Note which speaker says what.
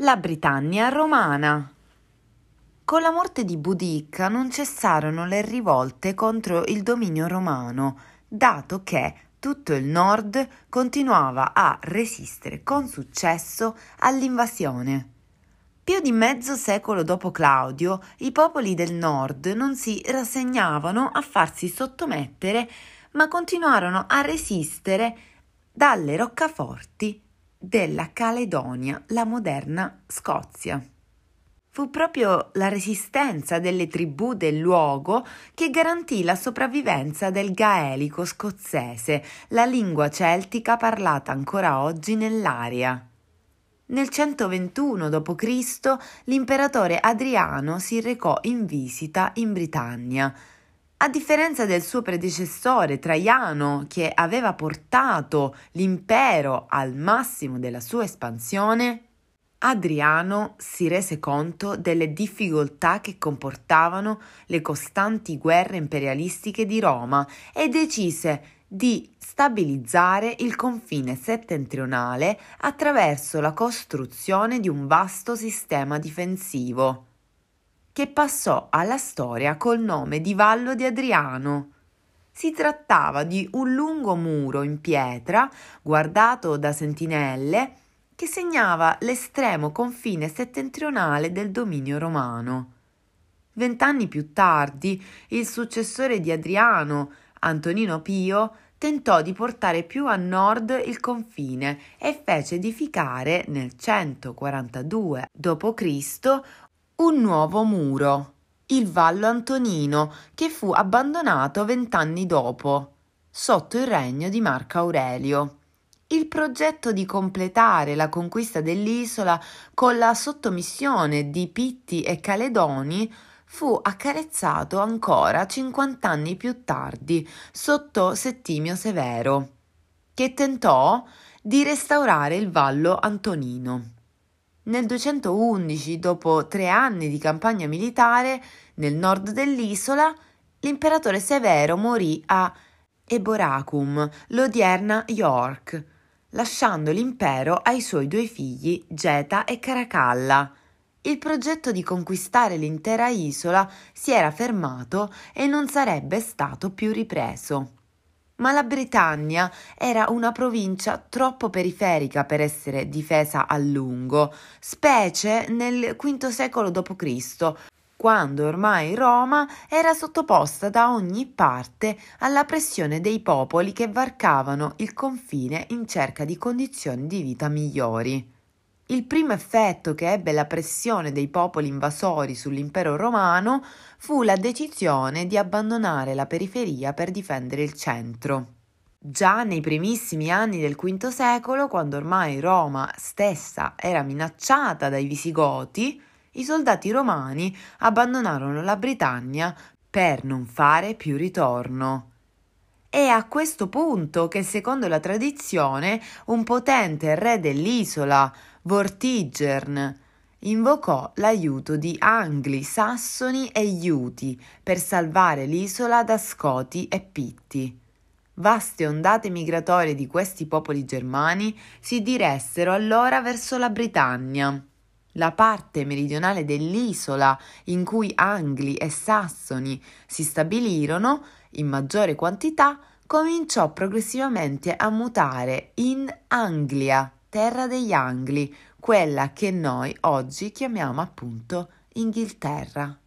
Speaker 1: La Britannia romana. Con la morte di Boudica non cessarono le rivolte contro il dominio romano, dato che tutto il nord continuava a resistere con successo all'invasione. Più di mezzo secolo dopo Claudio, i popoli del nord non si rassegnavano a farsi sottomettere, ma continuarono a resistere dalle roccaforti della Caledonia, la moderna Scozia. Fu proprio la resistenza delle tribù del luogo che garantì la sopravvivenza del gaelico scozzese, la lingua celtica parlata ancora oggi nell'area. Nel 121 d.C. l'imperatore Adriano si recò in visita in Britannia, a differenza del suo predecessore Traiano, che aveva portato l'impero al massimo della sua espansione, Adriano si rese conto delle difficoltà che comportavano le costanti guerre imperialistiche di Roma e decise di stabilizzare il confine settentrionale attraverso la costruzione di un vasto sistema difensivo che passò alla storia col nome di Vallo di Adriano. Si trattava di un lungo muro in pietra, guardato da sentinelle, che segnava l'estremo confine settentrionale del dominio romano. Vent'anni più tardi, il successore di Adriano, Antonino Pio, tentò di portare più a nord il confine e fece edificare nel 142 d.C un nuovo muro, il Vallo Antonino, che fu abbandonato vent'anni dopo, sotto il regno di Marco Aurelio. Il progetto di completare la conquista dell'isola con la sottomissione di Pitti e Caledoni fu accarezzato ancora cinquant'anni più tardi sotto Settimio Severo, che tentò di restaurare il Vallo Antonino. Nel 211, dopo tre anni di campagna militare nel nord dell'isola, l'imperatore Severo morì a Eboracum, l'odierna York, lasciando l'impero ai suoi due figli Geta e Caracalla. Il progetto di conquistare l'intera isola si era fermato e non sarebbe stato più ripreso ma la Britannia era una provincia troppo periferica per essere difesa a lungo, specie nel V secolo d.C., quando ormai Roma era sottoposta da ogni parte alla pressione dei popoli che varcavano il confine in cerca di condizioni di vita migliori. Il primo effetto che ebbe la pressione dei popoli invasori sull'impero romano fu la decisione di abbandonare la periferia per difendere il centro. Già nei primissimi anni del V secolo, quando ormai Roma stessa era minacciata dai Visigoti, i soldati romani abbandonarono la Britannia per non fare più ritorno. È a questo punto che, secondo la tradizione, un potente re dell'isola, Vortigern, invocò l'aiuto di Angli, Sassoni e Iuti per salvare l'isola da Scoti e Pitti. Vaste ondate migratorie di questi popoli germani si diressero allora verso la Britannia. La parte meridionale dell'isola in cui Angli e Sassoni si stabilirono in maggiore quantità cominciò progressivamente a mutare in Anglia, terra degli Angli, quella che noi oggi chiamiamo appunto Inghilterra.